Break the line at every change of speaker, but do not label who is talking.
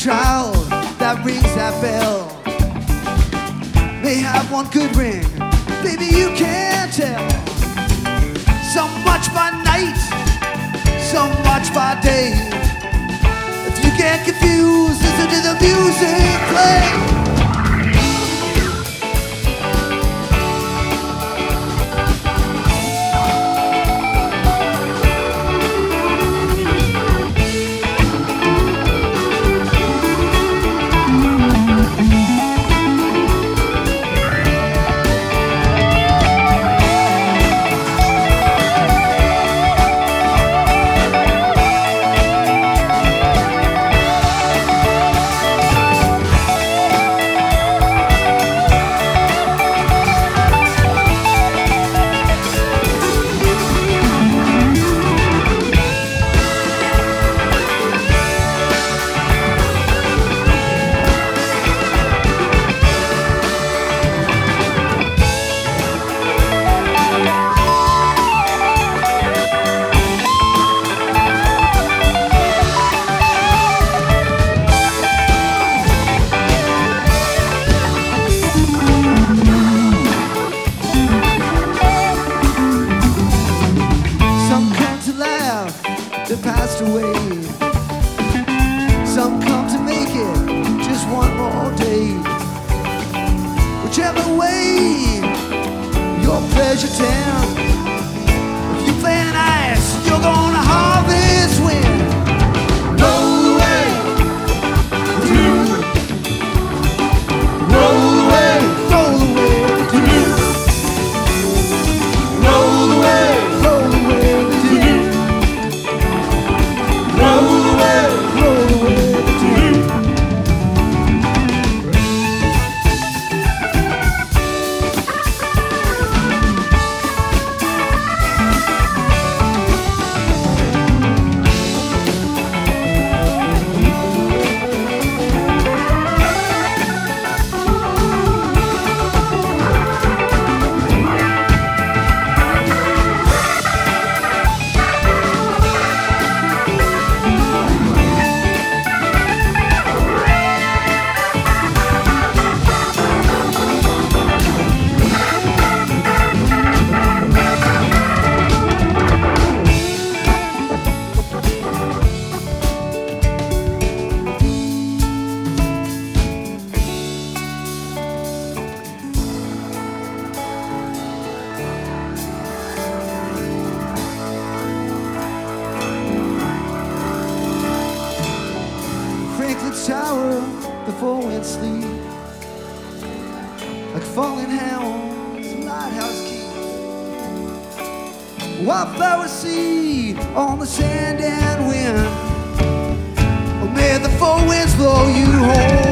child that rings that bell. May have one good ring, baby, you can't tell. So much by night, so much by day. If you get confused, listen to the music play. Your four sleep. Like falling hounds, lighthouse key. Wildflower seed on the sand and wind. Oh, may the four winds blow you home.